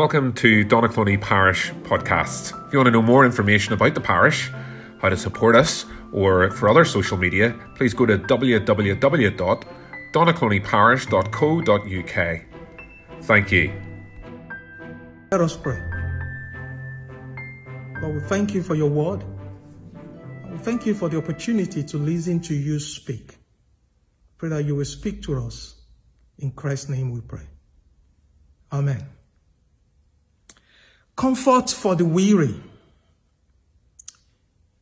Welcome to Donaghcloney Parish Podcast. If you want to know more information about the parish, how to support us, or for other social media, please go to www.donaghcloneyparish.co.uk. Thank you. Let us pray. Lord, we thank you for your word. We thank you for the opportunity to listen to you speak. Pray that you will speak to us. In Christ's name we pray. Amen. Comfort for the weary.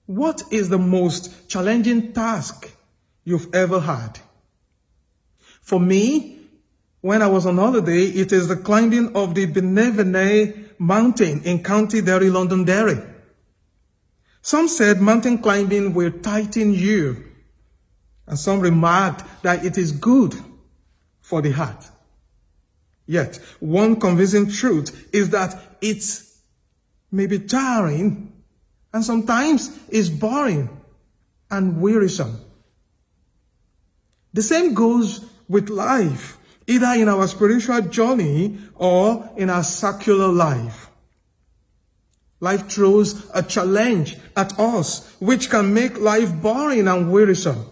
What is the most challenging task you've ever had? For me, when I was on holiday, it is the climbing of the Binevenagh mountain in County Derry, Londonderry. Some said mountain climbing will tighten you, and some remarked that it is good for the heart. Yet, one convincing truth is that it may be tiring and sometimes is boring and wearisome. The same goes with life, either in our spiritual journey or in our secular life. Life throws a challenge at us, which can make life boring and wearisome.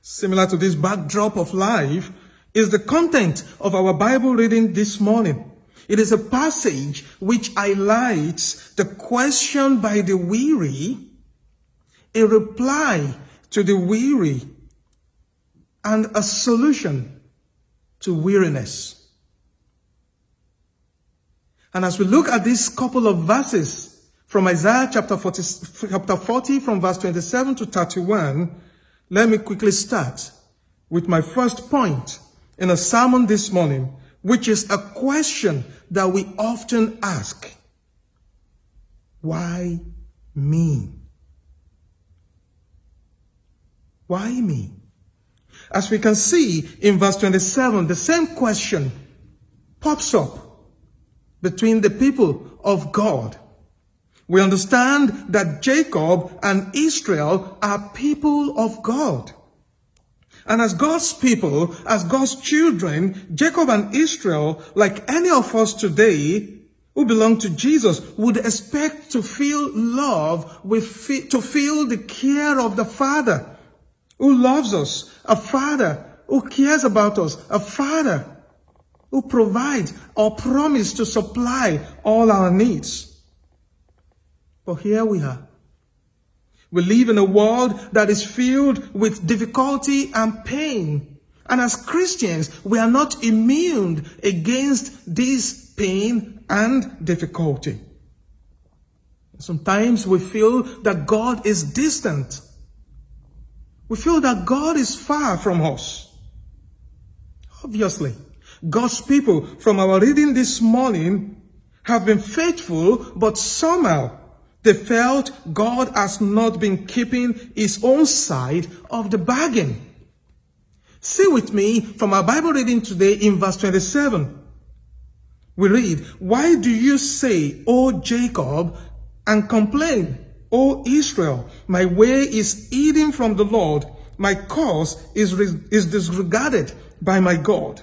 Similar to this backdrop of life is the content of our Bible reading this morning. It is a passage which highlights the question by the weary, a reply to the weary, and a solution to weariness. And as we look at these couple of verses from Isaiah chapter 40, chapter 40 from verse 27 to 31, let me quickly start with my first point in a sermon this morning, which is a question that we often ask. Why me? Why me? As we can see in verse 27, the same question pops up between the people of God. We understand that Jacob and Israel are people of God. And as God's people, as God's children, Jacob and Israel, like any of us today who belong to Jesus, would expect to feel love, with, to feel the care of the Father who loves us, a Father who cares about us, a Father who provides or promises to supply all our needs. But here we are we live in a world that is filled with difficulty and pain. And as Christians, we are not immune against this pain and difficulty. Sometimes we feel that God is distant. We feel that God is far from us. Obviously, God's people from our reading this morning have been faithful, but somehow they felt God has not been keeping his own side of the bargain. See with me from our Bible reading today in verse 27. We read, Why do you say, O Jacob, and complain, O Israel, my way is hidden from the Lord, my cause is, is disregarded by my God.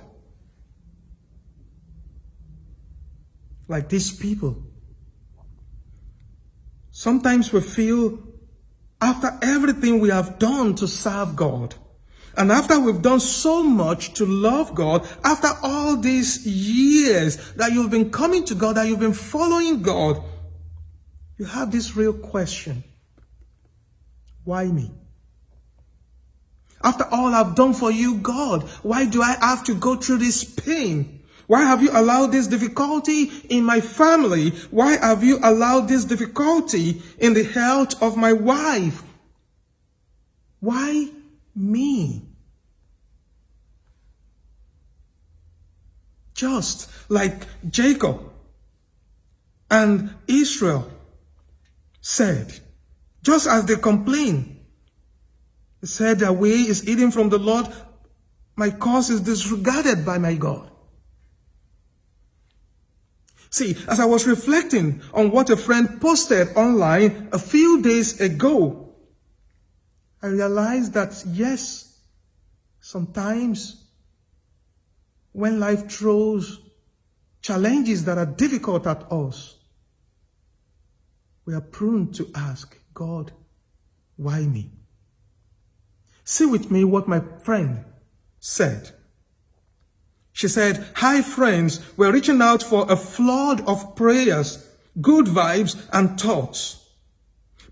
Like these people, Sometimes we feel after everything we have done to serve God, and after we've done so much to love God, after all these years that you've been coming to God, that you've been following God, you have this real question. Why me? After all I've done for you, God, why do I have to go through this pain? Why have you allowed this difficulty in my family? Why have you allowed this difficulty in the health of my wife? Why me? Just like Jacob and Israel said, just as they complained, they said their way is hidden from the Lord, my cause is disregarded by my God. See, as I was reflecting on what a friend posted online a few days ago, I realized that yes, sometimes when life throws challenges that are difficult at us, we are prone to ask, God, why me? See with me what my friend said. She said, Hi friends, we're reaching out for a flood of prayers, good vibes, and thoughts.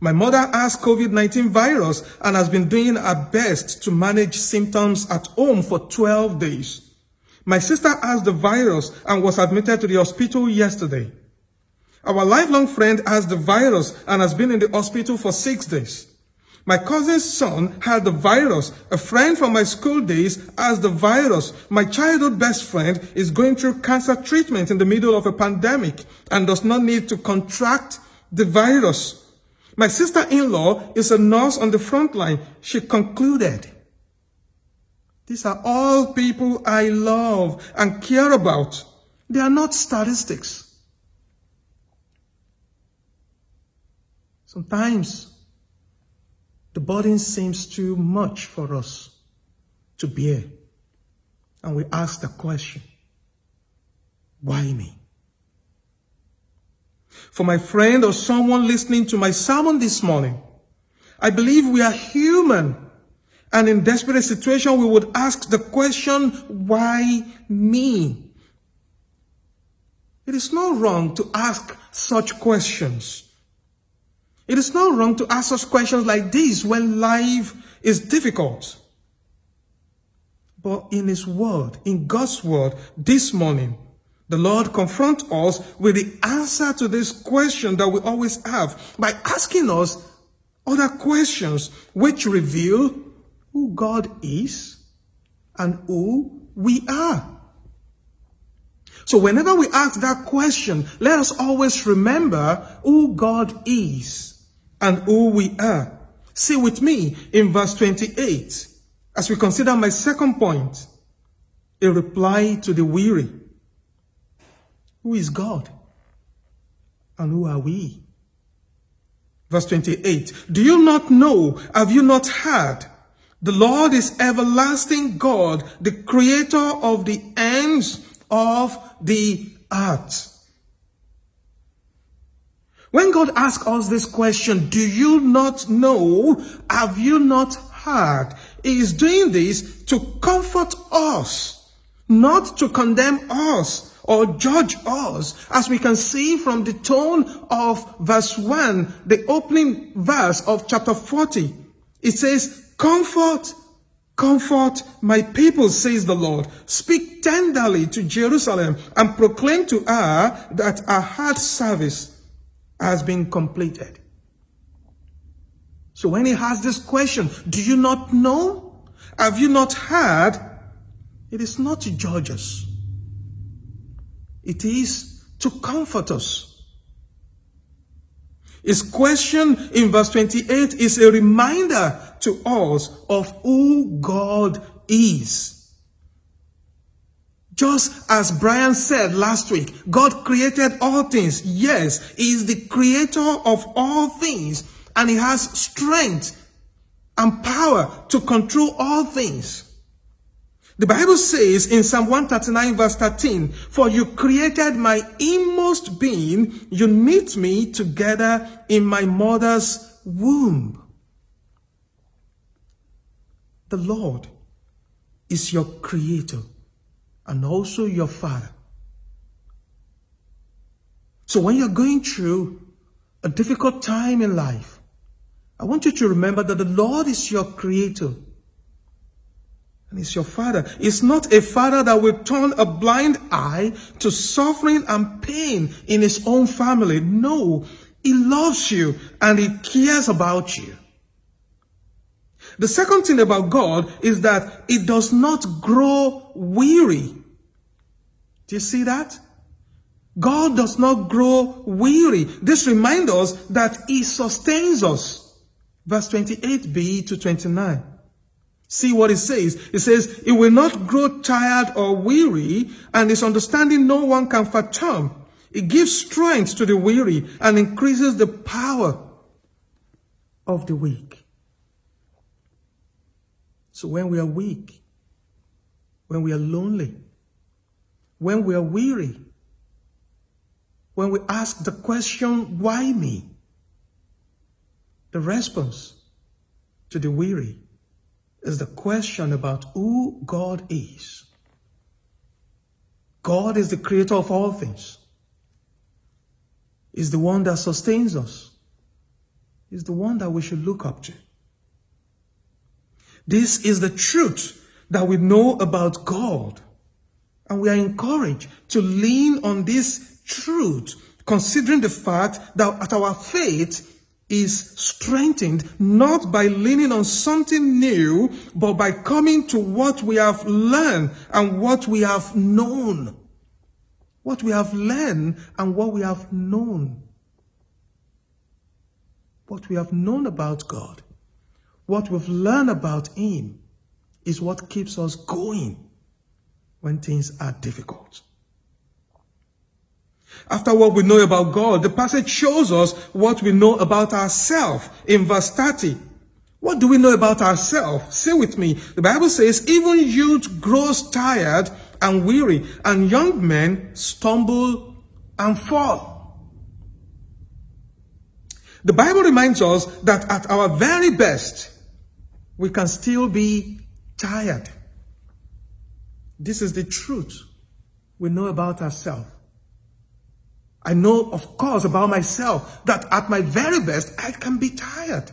My mother has COVID-19 virus and has been doing her best to manage symptoms at home for 12 days. My sister has the virus and was admitted to the hospital yesterday. Our lifelong friend has the virus and has been in the hospital for six days. My cousin's son had the virus. A friend from my school days has the virus. My childhood best friend is going through cancer treatment in the middle of a pandemic and does not need to contract the virus. My sister-in-law is a nurse on the front line. She concluded, these are all people I love and care about. They are not statistics. Sometimes the burden seems too much for us to bear. And we ask the question, why me? For my friend or someone listening to my sermon this morning, I believe we are human. And in desperate situation, we would ask the question, why me? It is not wrong to ask such questions. It is not wrong to ask us questions like these when life is difficult. But in His Word, in God's Word, this morning, the Lord confronts us with the answer to this question that we always have by asking us other questions which reveal who God is and who we are. So whenever we ask that question, let us always remember who God is and who we are. See with me in verse 28 as we consider my second point, a reply to the weary. Who is God? And who are we? Verse 28. Do you not know? Have you not heard? The Lord is everlasting God, the creator of the ends of the earth. When God asks us this question, do you not know? Have you not heard? He is doing this to comfort us, not to condemn us or judge us, as we can see from the tone of verse 1, the opening verse of chapter 40. It says, Comfort, comfort my people, says the Lord. Speak tenderly to Jerusalem and proclaim to her that her heart service has been completed. So when he has this question, do you not know? Have you not heard? It is not to judge us. It is to comfort us. His question in verse 28 is a reminder to us of who God is. Just as Brian said last week, God created all things. Yes, He is the creator of all things and He has strength and power to control all things. The Bible says in Psalm 139 verse 13, For you created my inmost being, you knit me together in my mother's womb. The Lord is your creator and also your father. So when you're going through a difficult time in life, I want you to remember that the Lord is your creator and he's your father. He's not a father that will turn a blind eye to suffering and pain in his own family. No, he loves you and he cares about you. The second thing about God is that it does not grow weary. Do you see that? God does not grow weary. This reminds us that he sustains us. Verse 28b to 29. See what it says. It says, it will not grow tired or weary, and its understanding no one can fathom. It gives strength to the weary and increases the power of the weak. So when we are weak, when we are lonely, when we are weary, when we ask the question, why me? The response to the weary is the question about who God is. God is the creator of all things. Is the one that sustains us. Is the one that we should look up to. This is the truth that we know about God. And we are encouraged to lean on this truth, considering the fact that our faith is strengthened not by leaning on something new, but by coming to what we have learned and what we have known. What we have learned and what we have known. What we have known about God, what we've learned about Him, is what keeps us going when things are difficult. After what we know about God, the passage shows us what we know about ourselves in verse 30. What do we know about ourselves? Say with me. The Bible says, even youth grows tired and weary, and young men stumble and fall. The Bible reminds us that at our very best, we can still be tired. This is the truth we know about ourselves. I know, of course, about myself that at my very best, I can be tired.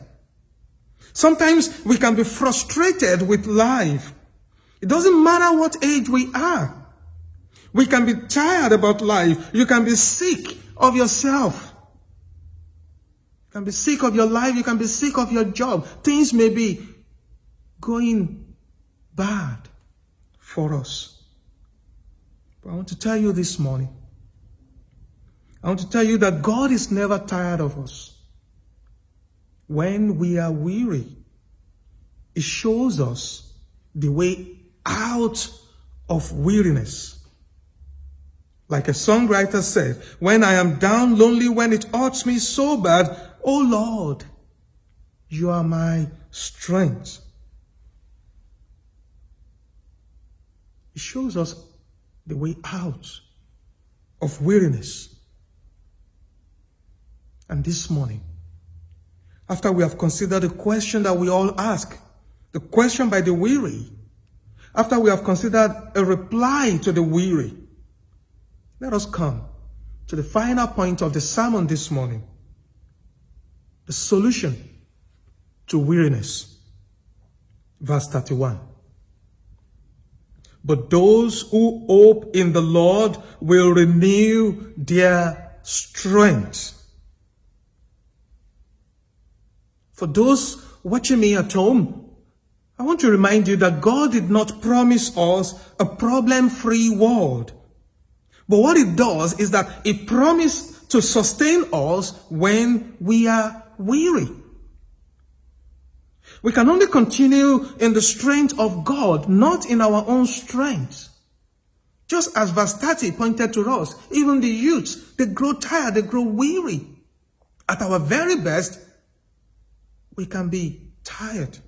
Sometimes we can be frustrated with life. It doesn't matter what age we are. We can be tired about life. You can be sick of yourself. You can be sick of your life. You can be sick of your job. Things may be going bad for us. But I want to tell you this morning I want to tell you that God is never tired of us. When we are weary, it shows us the way out of weariness. Like a songwriter said, when I am down lonely, when it hurts me so bad, oh Lord, you are my strength. It shows us the way out of weariness. And this morning, after we have considered the question that we all ask, the question by the weary, after we have considered a reply to the weary, let us come to the final point of the sermon this morning. The solution to weariness. Verse 31. But those who hope in the Lord will renew their strength. For those watching me at home, I want to remind you that God did not promise us a problem-free world. But what it does is that it promised to sustain us when we are weary. We can only continue in the strength of God, not in our own strength. Just as 30 pointed to us, even the youths, they grow tired, they grow weary. At our very best, we can be tired.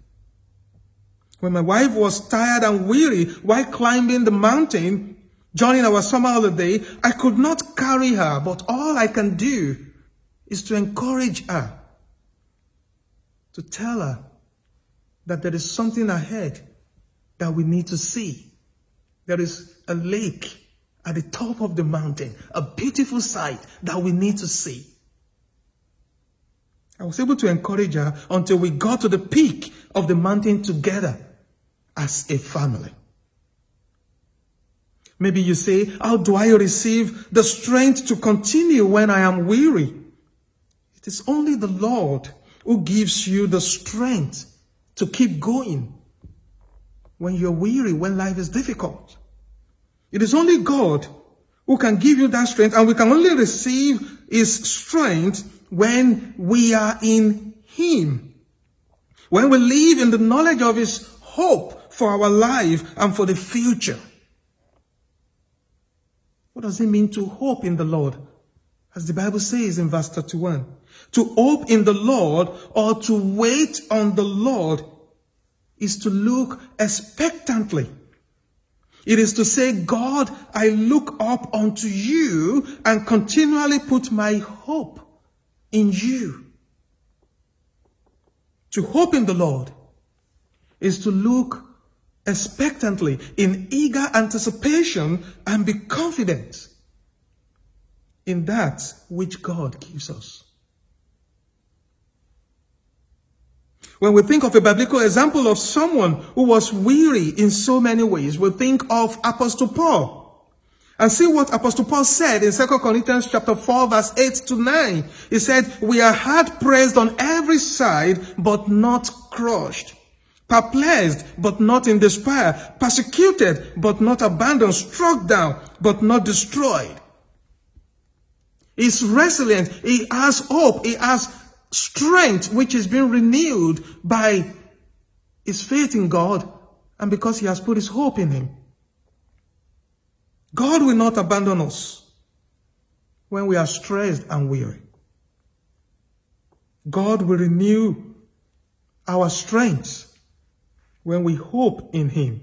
When my wife was tired and weary while climbing the mountain, during our summer holiday, I could not carry her, but all I can do is to encourage her, to tell her that there is something ahead that we need to see. There is a lake at the top of the mountain, a beautiful sight that we need to see. I was able to encourage her until we got to the peak of the mountain together as a family. Maybe you say, how do I receive the strength to continue when I am weary? It is only the Lord who gives you the strength to keep going when you're weary, when life is difficult. It is only God who can give you that strength and we can only receive his strength when we are in Him. When we live in the knowledge of His hope for our life and for the future. What does it mean to hope in the Lord? As the Bible says in verse 31, to hope in the Lord or to wait on the Lord is to look expectantly. It is to say, God, I look up unto you and continually put my hope in you. To hope in the Lord is to look expectantly in eager anticipation and be confident in that which God gives us. When we think of a biblical example of someone who was weary in so many ways, we think of Apostle Paul. And see what Apostle Paul said in 2 Corinthians chapter 4 verse 8 to 9. He said, we are hard pressed on every side, but not crushed. Perplexed, but not in despair. Persecuted, but not abandoned. Struck down, but not destroyed. He's resilient. He has hope. He has strength which is being renewed by his faith in God and because he has put his hope in him. God will not abandon us when we are stressed and weary. God will renew our strength when we hope in him.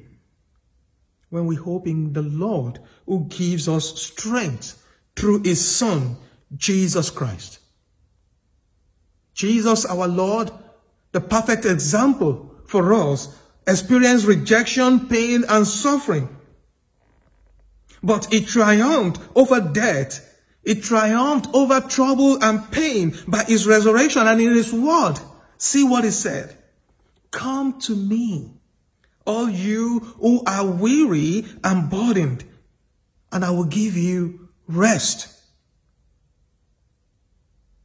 When we hope in the Lord who gives us strength through his son, Jesus Christ. Jesus, our Lord, the perfect example for us, experienced rejection, pain, and suffering. But he triumphed over death. He triumphed over trouble and pain by his resurrection and in his word. See what he said. Come to me, all you who are weary and burdened, and I will give you rest.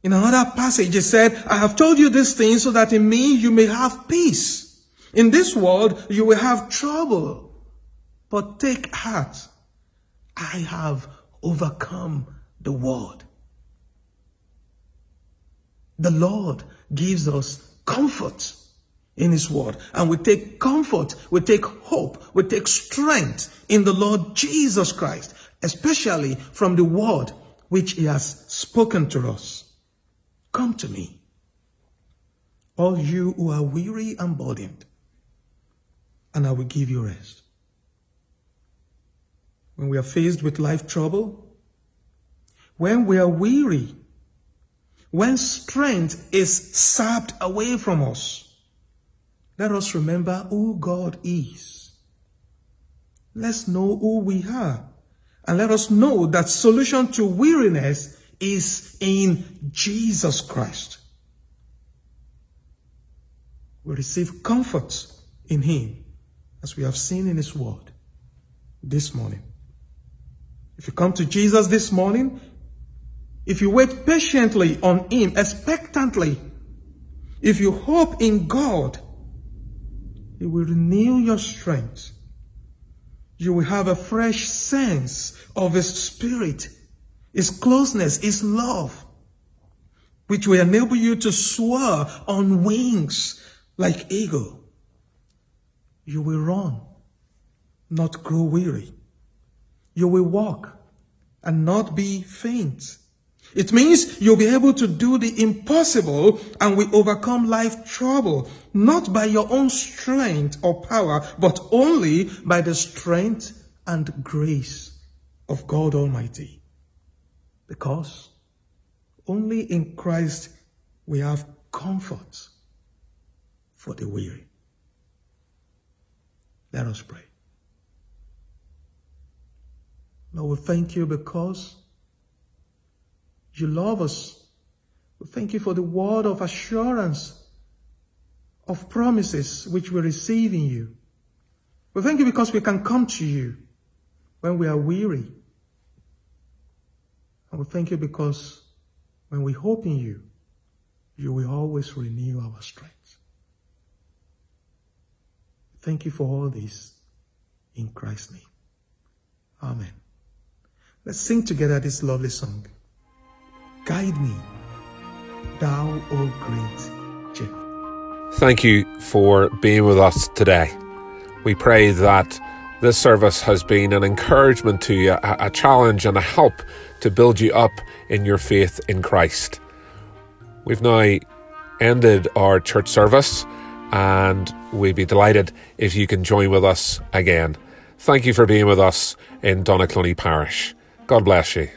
In another passage, it said, I have told you these things so that in me you may have peace. In this world, you will have trouble. But take heart. I have overcome the world. The Lord gives us comfort in His Word. And we take comfort, we take hope, we take strength in the Lord Jesus Christ, especially from the Word which He has spoken to us. Come to me, all you who are weary and burdened, and I will give you rest. When we are faced with life trouble, when we are weary, when strength is sapped away from us, let us remember who God is. Let's know who we are. And let us know that solution to weariness is in Jesus Christ. We receive comfort in Him as we have seen in His Word this morning. If you come to Jesus this morning, if you wait patiently on Him, expectantly, if you hope in God, He will renew your strength. You will have a fresh sense of His Spirit is closeness, is love, which will enable you to soar on wings like eagle. You will run, not grow weary. You will walk and not be faint. It means you'll be able to do the impossible and will overcome life trouble, not by your own strength or power, but only by the strength and grace of God Almighty. Because only in Christ we have comfort for the weary. Let us pray. Lord, we thank you because you love us. We thank you for the word of assurance, of promises which we receive in you. We thank you because we can come to you when we are weary and we thank you because when we hope in you, you will always renew our strength. Thank you for all this in Christ's name. Amen. Let's sing together this lovely song. Guide me, thou, O great Jehovah. Thank you for being with us today. We pray that this service has been an encouragement to you, a, challenge and a help to build you up in your faith in Christ. We've now ended our church service and we'd be delighted if you can join with us again. Thank you for being with us in Donaghcloney Parish. God bless you.